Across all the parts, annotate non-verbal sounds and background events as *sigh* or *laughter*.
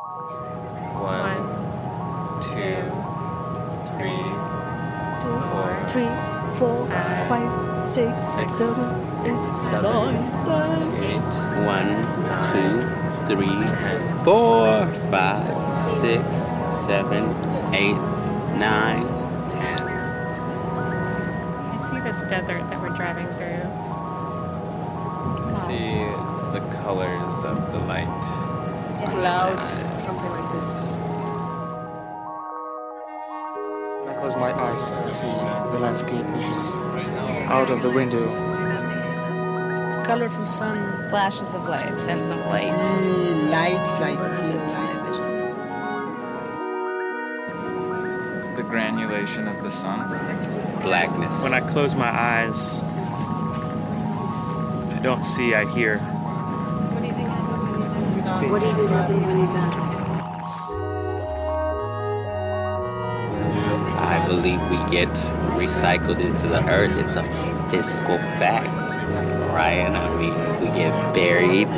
One, two, three, two, four, three, four, five, five, six, six, seven, eight, seven, nine, ten. eight, One, two, three, ten. four, five, six, seven, eight, nine, ten. I see this desert that we're driving through. I see the colors of the light. Clouds, something like this. When I close my eyes, I see the landscape which is out of the window. Colorful sun. flashes of light, sense of light. see lights like the granulation of the sun. Blackness. When I close my eyes, I don't see, I hear. What do you think happens when you're done? I believe we get recycled into the earth. It's a physical fact, Ryan. I mean, we get buried.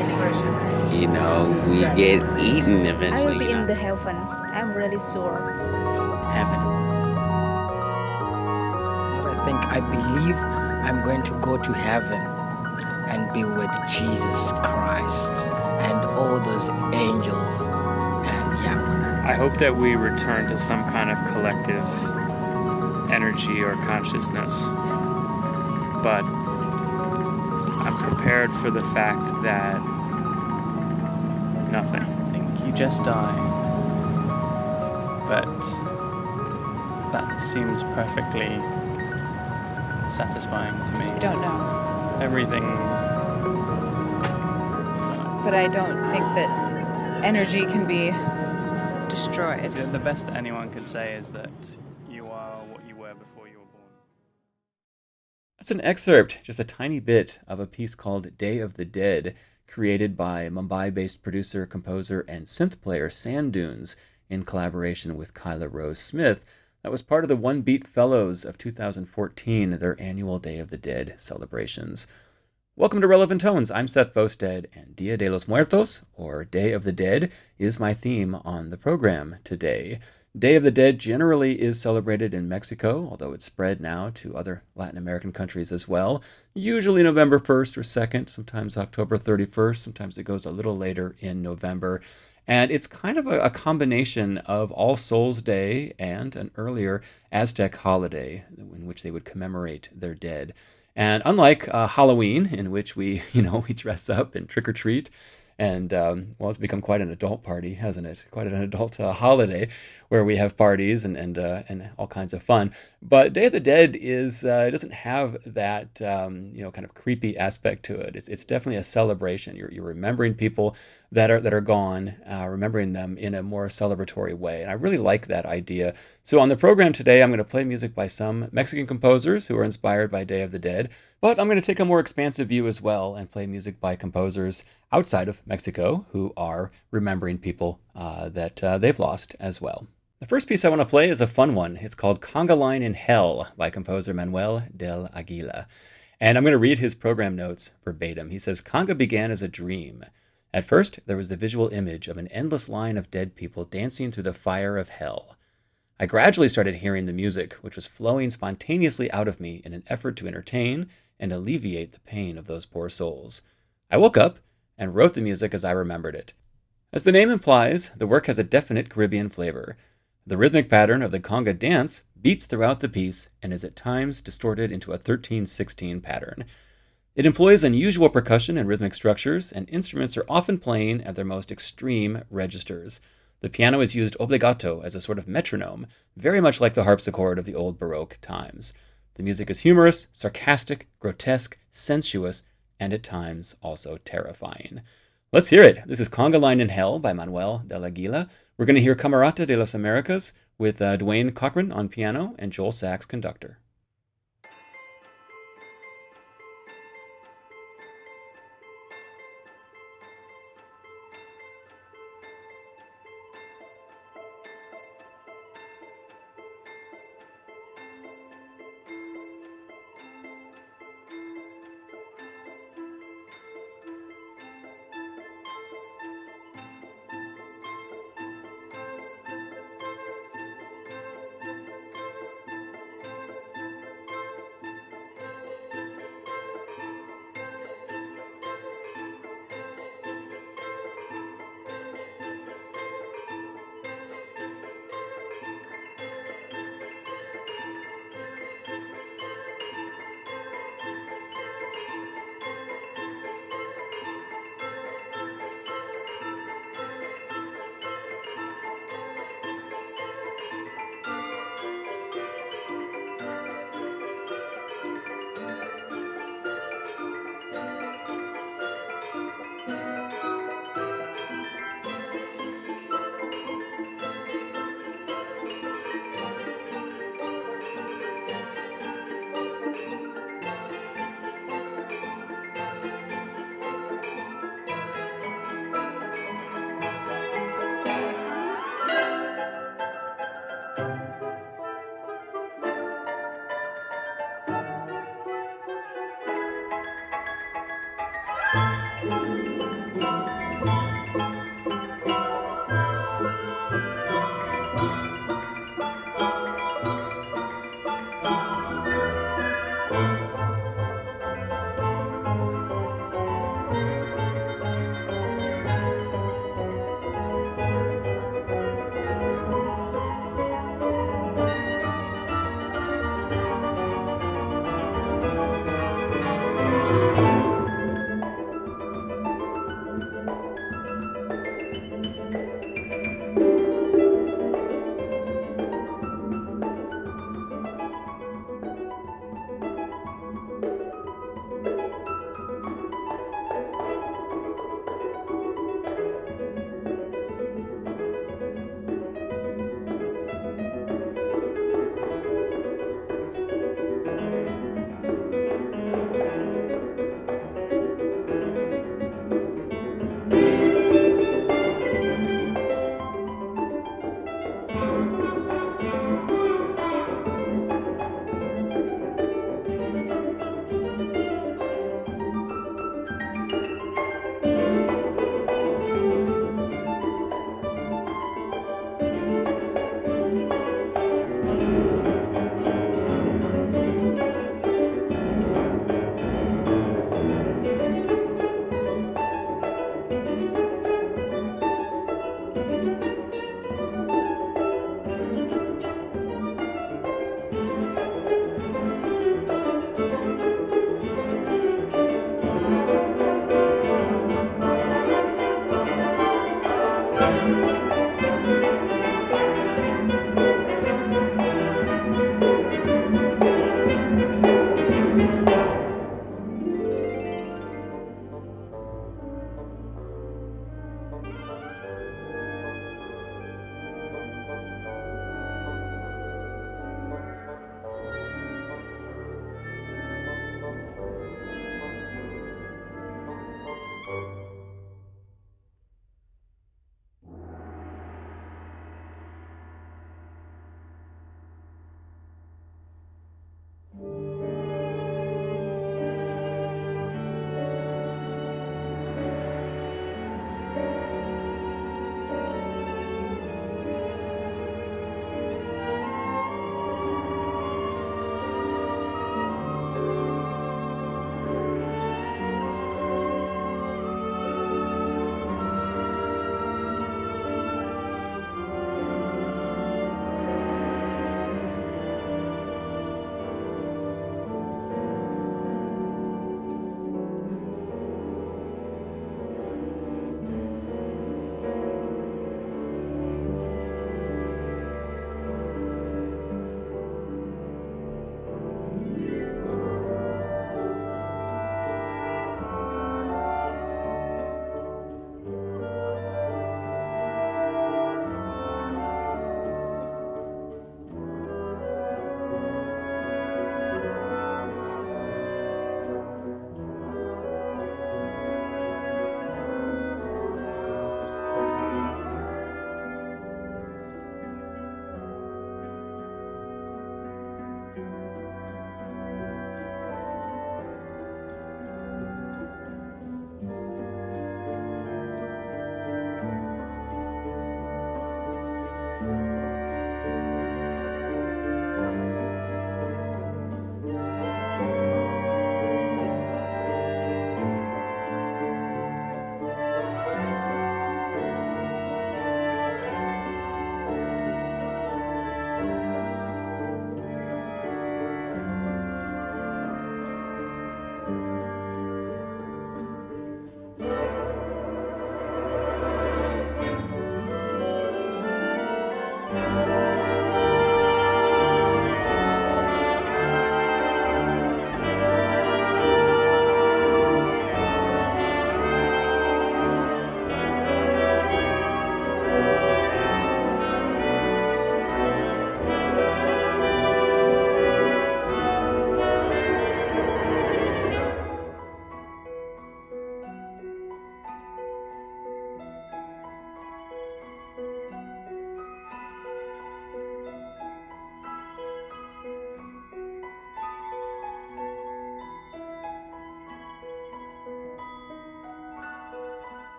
You know, we get eaten eventually. I will be you know? in the heaven. I'm really sure. heaven. I think I believe I'm going to go to heaven and be with Jesus Christ and all those angels. And yeah, I hope that we return to some kind of collective energy or consciousness. But I'm prepared for the fact that nothing. I think you just die. But that seems perfectly satisfying to me. I don't know. Everything. But I don't think that energy can be destroyed. The the best that anyone can say is that you are what you were before you were born. That's an excerpt, just a tiny bit, of a piece called Day of the Dead, created by Mumbai based producer, composer, and synth player Sandunes in collaboration with Kyla Rose Smith. That was part of the One Beat Fellows of 2014, their annual Day of the Dead celebrations. Welcome to Relevant Tones. I'm Seth Boustead, and Dia de los Muertos, or Day of the Dead, is my theme on the program today. Day of the Dead generally is celebrated in Mexico, although it's spread now to other Latin American countries as well. Usually November 1st or 2nd, sometimes October 31st, sometimes it goes a little later in November. And it's kind of a, a combination of All Souls Day and an earlier Aztec holiday in which they would commemorate their dead. And unlike uh, Halloween, in which we, *laughs* you know, we dress up and trick or treat, and um, well, it's become quite an adult party, hasn't it? Quite an adult uh, holiday where we have parties and and uh, and all kinds of fun. But Day of the Dead is uh, it doesn't have that um, you know kind of creepy aspect to it. It's, it's definitely a celebration. You're, you're remembering people that are that are gone, uh, remembering them in a more celebratory way, and I really like that idea. So on the program today, I'm going to play music by some Mexican composers who are inspired by Day of the Dead. But I'm going to take a more expansive view as well and play music by composers outside of Mexico who are remembering people uh, that uh, they've lost as well. The first piece I want to play is a fun one. It's called Conga Line in Hell by composer Manuel del Aguila. And I'm going to read his program notes verbatim. He says Conga began as a dream. At first, there was the visual image of an endless line of dead people dancing through the fire of hell. I gradually started hearing the music, which was flowing spontaneously out of me in an effort to entertain and alleviate the pain of those poor souls. I woke up and wrote the music as I remembered it. As the name implies, the work has a definite Caribbean flavor. The rhythmic pattern of the conga dance beats throughout the piece and is at times distorted into a 13 16 pattern. It employs unusual percussion and rhythmic structures, and instruments are often playing at their most extreme registers. The piano is used obbligato as a sort of metronome, very much like the harpsichord of the old Baroque times. The music is humorous, sarcastic, grotesque, sensuous, and at times also terrifying. Let's hear it. This is Conga Line in Hell by Manuel del Aguila. We're going to hear Camerata de las Americas with uh, Dwayne Cochran on piano and Joel Sachs conductor.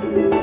That's a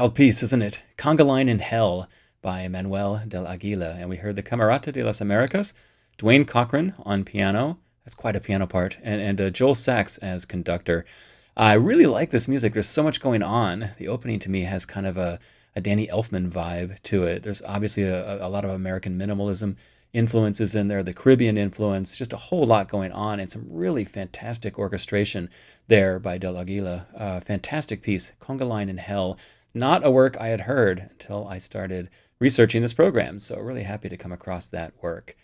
wild piece, isn't it? Conga Line in Hell by Manuel del Aguila. And we heard the Camerata de las Americas, Dwayne Cochran on piano. That's quite a piano part. And, and uh, Joel Sachs as conductor. I really like this music. There's so much going on. The opening to me has kind of a, a Danny Elfman vibe to it. There's obviously a, a lot of American minimalism influences in there, the Caribbean influence, just a whole lot going on, and some really fantastic orchestration there by Del Aguila. Uh, fantastic piece, Conga Line in Hell not a work I had heard until I started researching this program, so really happy to come across that work.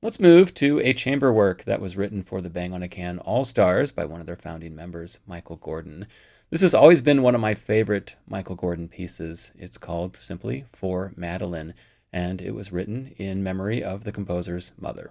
Let's move to a chamber work that was written for the Bang on a Can All Stars by one of their founding members, Michael Gordon. This has always been one of my favorite Michael Gordon pieces. It's called simply For Madeline, and it was written in memory of the composer's mother.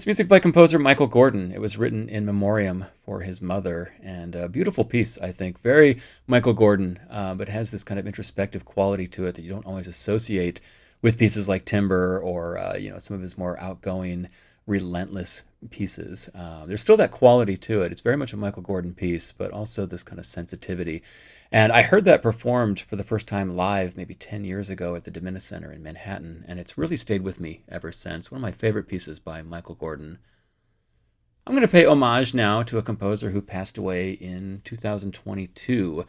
That's music by composer Michael Gordon. It was written in memoriam for his mother, and a beautiful piece, I think. Very Michael Gordon, uh, but has this kind of introspective quality to it that you don't always associate with pieces like Timber or uh, you know some of his more outgoing, relentless pieces. Uh, there's still that quality to it. It's very much a Michael Gordon piece, but also this kind of sensitivity. And I heard that performed for the first time live maybe 10 years ago at the DiMenna Center in Manhattan, and it's really stayed with me ever since. One of my favorite pieces by Michael Gordon. I'm going to pay homage now to a composer who passed away in 2022.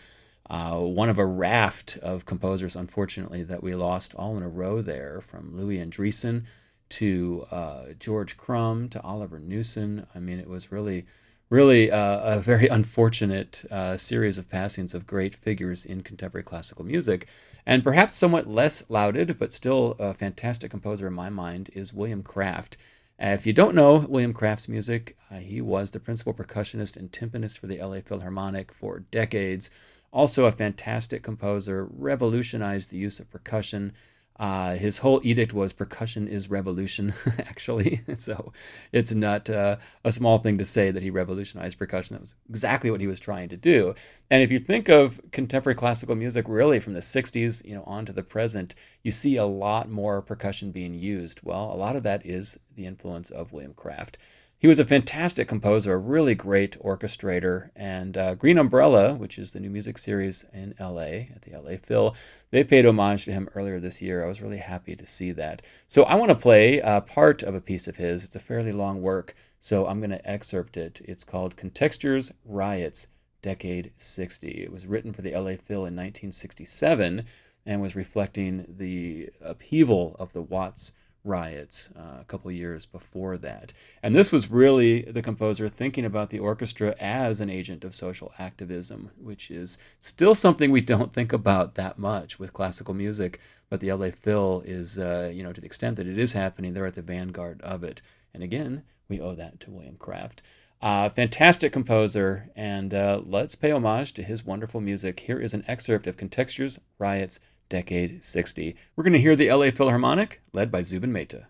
Uh, one of a raft of composers, unfortunately, that we lost all in a row there, from Louis Andriessen to uh, George Crumb to Oliver Knussen. I mean, it was really really uh, a very unfortunate uh, series of passings of great figures in contemporary classical music. And perhaps somewhat less lauded, but still a fantastic composer in my mind, is William Kraft. If you don't know William Kraft's music, uh, he was the principal percussionist and timpanist for the LA Philharmonic for decades. Also, a fantastic composer, revolutionized the use of percussion. Uh, his whole edict was percussion is revolution, *laughs* actually. *laughs* so it's not uh, a small thing to say that he revolutionized percussion. That was exactly what he was trying to do. And if you think of contemporary classical music, really from the 60s, you know, on to the present, you see a lot more percussion being used. Well, a lot of that is the influence of William Kraft. He was a fantastic composer, a really great orchestrator. And uh, Green Umbrella, which is the new music series in LA at the LA Phil, they paid homage to him earlier this year. I was really happy to see that. So I want to play uh, part of a piece of his. It's a fairly long work, so I'm going to excerpt it. It's called Contextures Riots, Decade 60. It was written for the LA Phil in 1967 and was reflecting the upheaval of the Watts riots uh, a couple years before that. And this was really the composer thinking about the orchestra as an agent of social activism, which is still something we don't *laughs* think about that much with classical music. But the LA Phil is, uh, you know, to the extent that it is happening, they're at the vanguard of it. And again, we owe that to William Kraft. Uh, fantastic composer, and uh, let's pay homage to his wonderful music. Here is an excerpt of Contextures, Riots, decade 60. We're going to hear the LA Philharmonic, led by Zubin Mehta.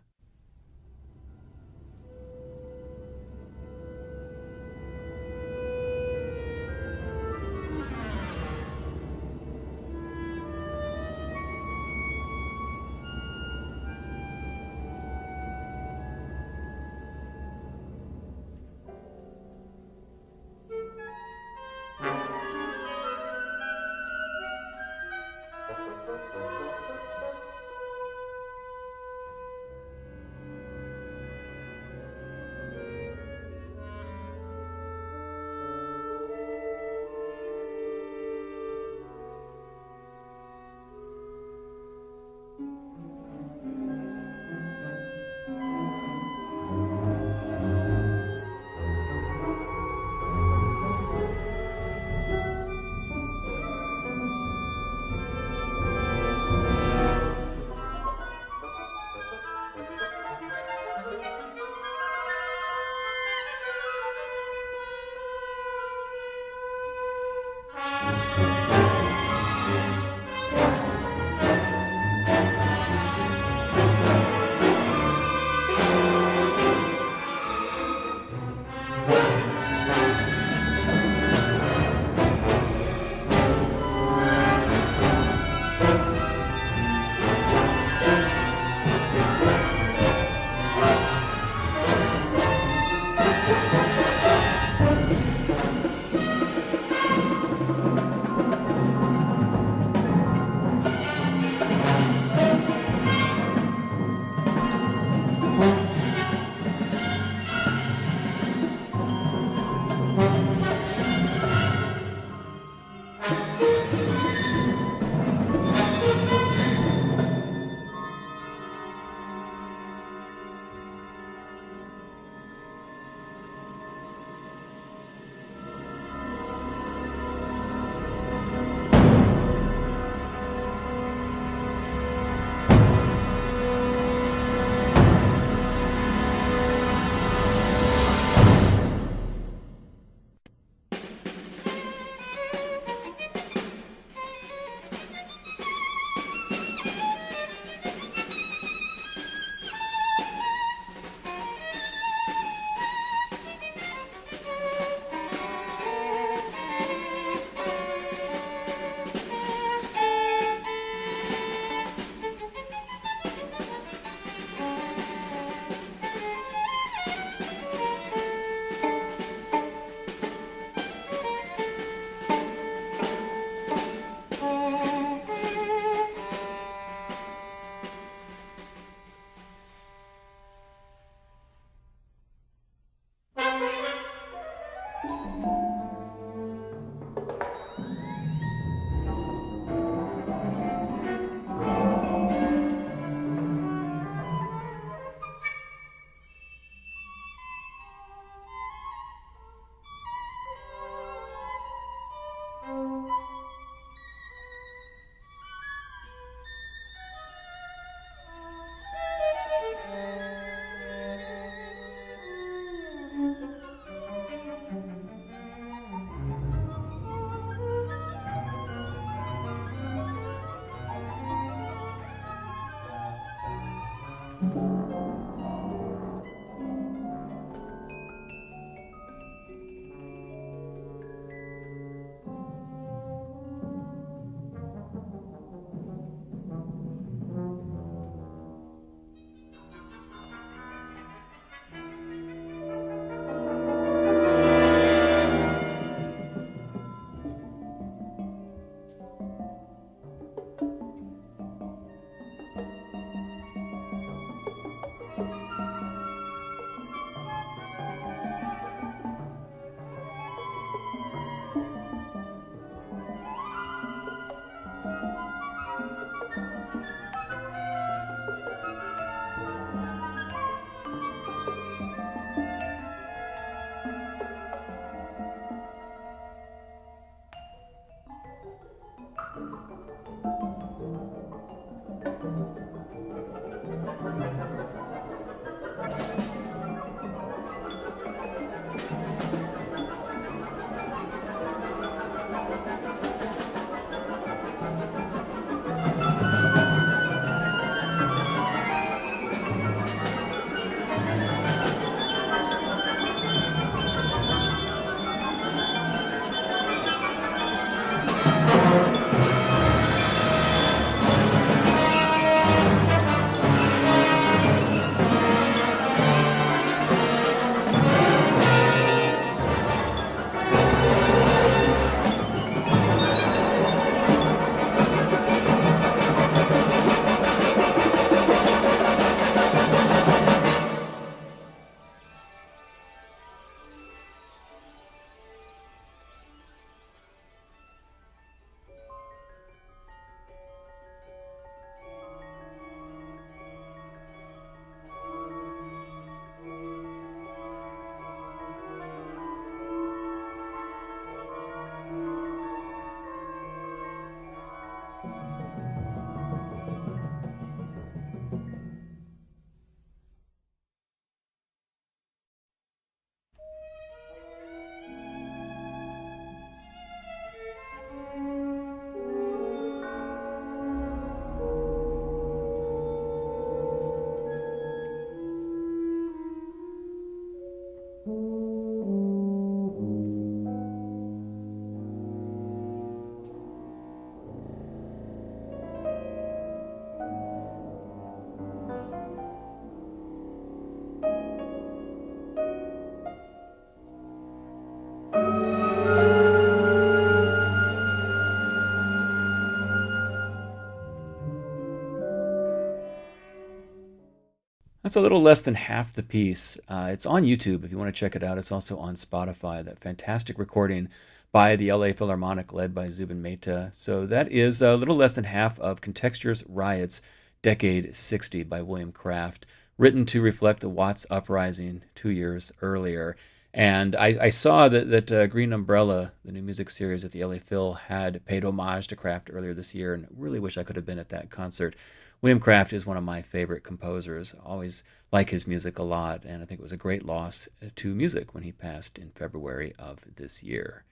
That's a little less than half the piece. Uh, it's on YouTube if you want to check it out. It's also on Spotify. That fantastic recording by the LA Philharmonic led by Zubin Mehta. So that is a little less than half of Contextures Riots, Decade 60 by William Kraft, written to reflect the Watts uprising two years earlier. And I, I saw that, that uh, Green Umbrella, the new music series at the LA Phil, had paid homage to Kraft earlier this year, and really wish I could have been at that concert. William Kraft is one of my favorite composers. I always like his music a lot, and I think it was a great loss to music when he passed in February of this year.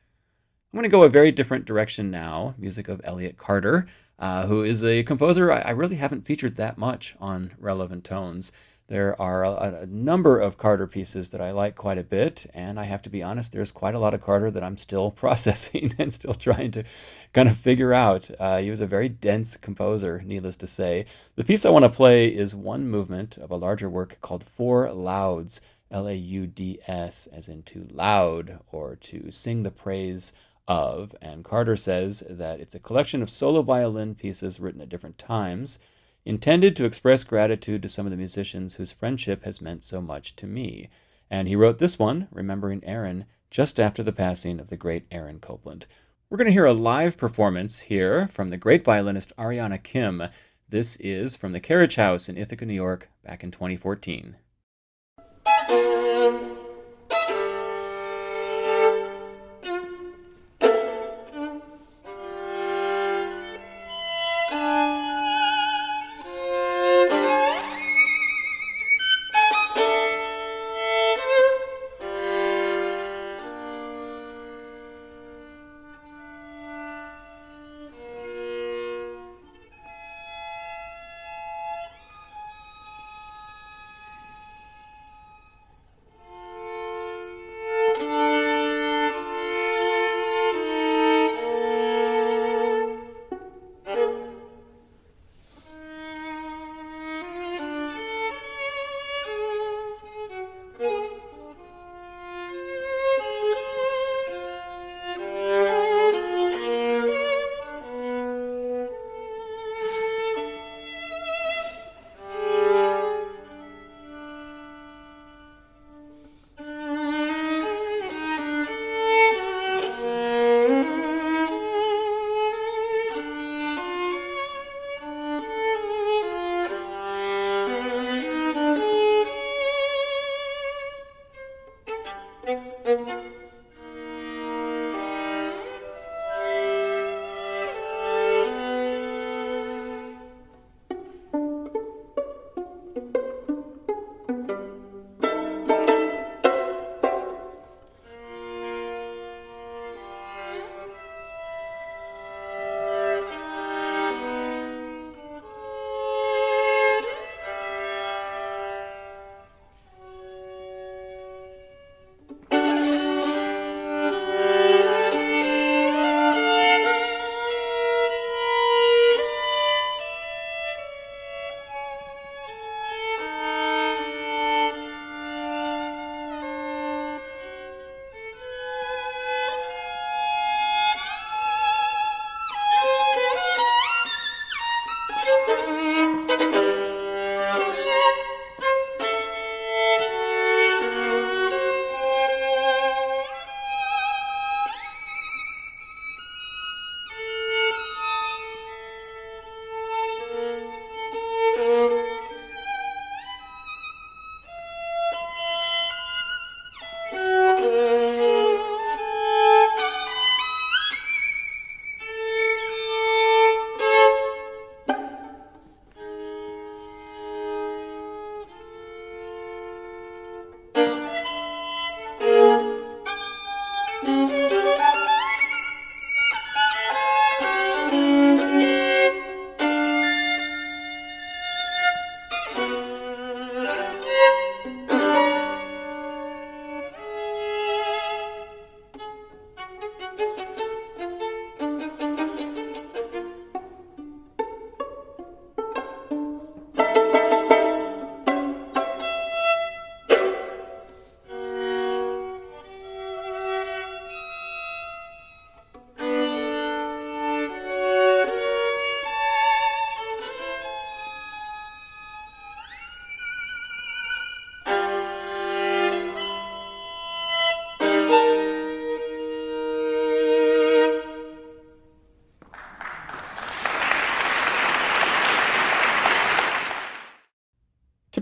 I'm going to go a very different direction now. Music of Elliott Carter, uh, who is a composer I, I, really haven't featured that much on Relevant Tones. There are a, a, number of Carter pieces that I like quite a bit, and I have to be honest, there's quite a lot of Carter that I'm still *laughs* processing and still trying to kind of figure out. Uh, he was a very dense composer, needless to say. The piece I want to play is one movement of a larger work called Four Lauds, L A U D S, as in to loud or to sing the praise of. And Carter says that it's a collection of solo violin pieces written at different times intended to express gratitude to some of the musicians whose friendship has meant so much to me. And he wrote this one, remembering Aaron, just after the passing of the great Aaron Copland. We're going to hear a live performance here from the great violinist Ariana Kim. This is from the Carriage House in Ithaca, New York, back in 2014.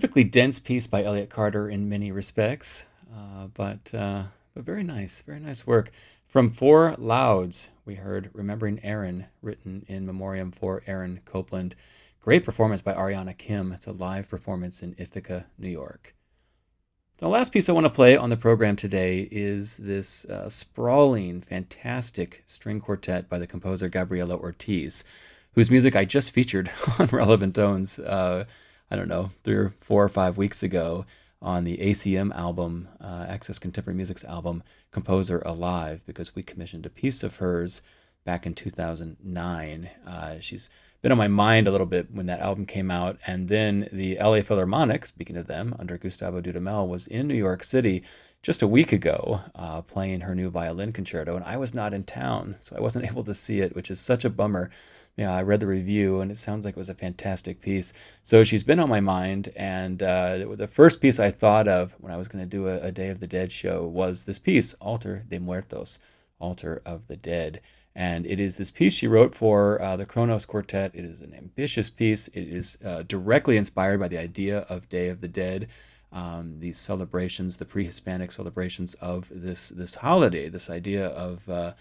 Typically dense piece by Elliott Carter in many respects, uh, but uh, but very nice, very nice work. From Four Lauds, we heard "Remembering Aaron," written in memoriam for Aaron Copland. Great performance by Ariana Kim. It's a live performance in Ithaca, New York. The last piece I want to play on the program today is this uh, sprawling, fantastic string quartet by the composer Gabriela Ortiz, whose music I just featured *laughs* on Relevant Tones. I don't know, three or four or five weeks ago on the ACM album, uh, Access Contemporary Music's album, Composer Alive, because we commissioned a piece of hers back in 2009. Uh, she's been on my mind a little bit when that album came out. And then the LA Philharmonic, speaking of them, under Gustavo Dudamel, was in New York City just a week ago uh, playing her new violin concerto. And I was not in town, so I wasn't *laughs* able to see it, which is such a bummer yeah, I read the review and it sounds like it was a fantastic piece. So she's been on my mind, and uh, the first piece I thought of when I was going to do a, a, Day of the Dead show was this piece, Altar de Muertos, Altar of the Dead. And it is this piece she wrote for uh, the Kronos Quartet. It is an ambitious piece. It is uh, directly inspired by the idea of Day of the Dead. Um, these celebrations, the pre-Hispanic celebrations of this this holiday, this idea of uh,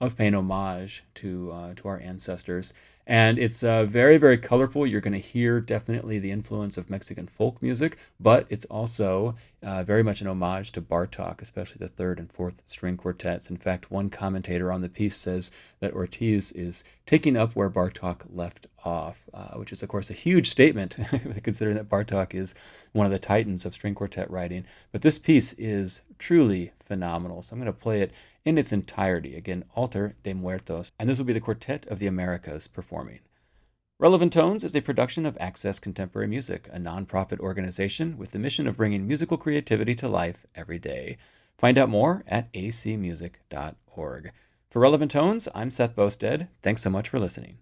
of paying homage to uh, to our ancestors. And it's uh, very, very colorful. You're going to hear definitely the influence of Mexican folk music, but it's also uh, very much an homage to Bartok, especially the third and fourth string quartets. In fact, one commentator on the piece says that Ortiz is taking up where Bartok left off, uh, which is, of course, a huge statement, *laughs* considering that Bartok is one of the titans of string quartet writing. But this piece is truly phenomenal. So I'm going to play it in its entirety. Again, Altar de Muertos. And this will be the Quartet of the Americas performing. Relevant Tones is a production of Access Contemporary Music, a nonprofit organization with the mission of bringing musical creativity to life every day. Find out more at acmusic.org. For Relevant Tones, I'm Seth Boustead. Thanks so much for listening.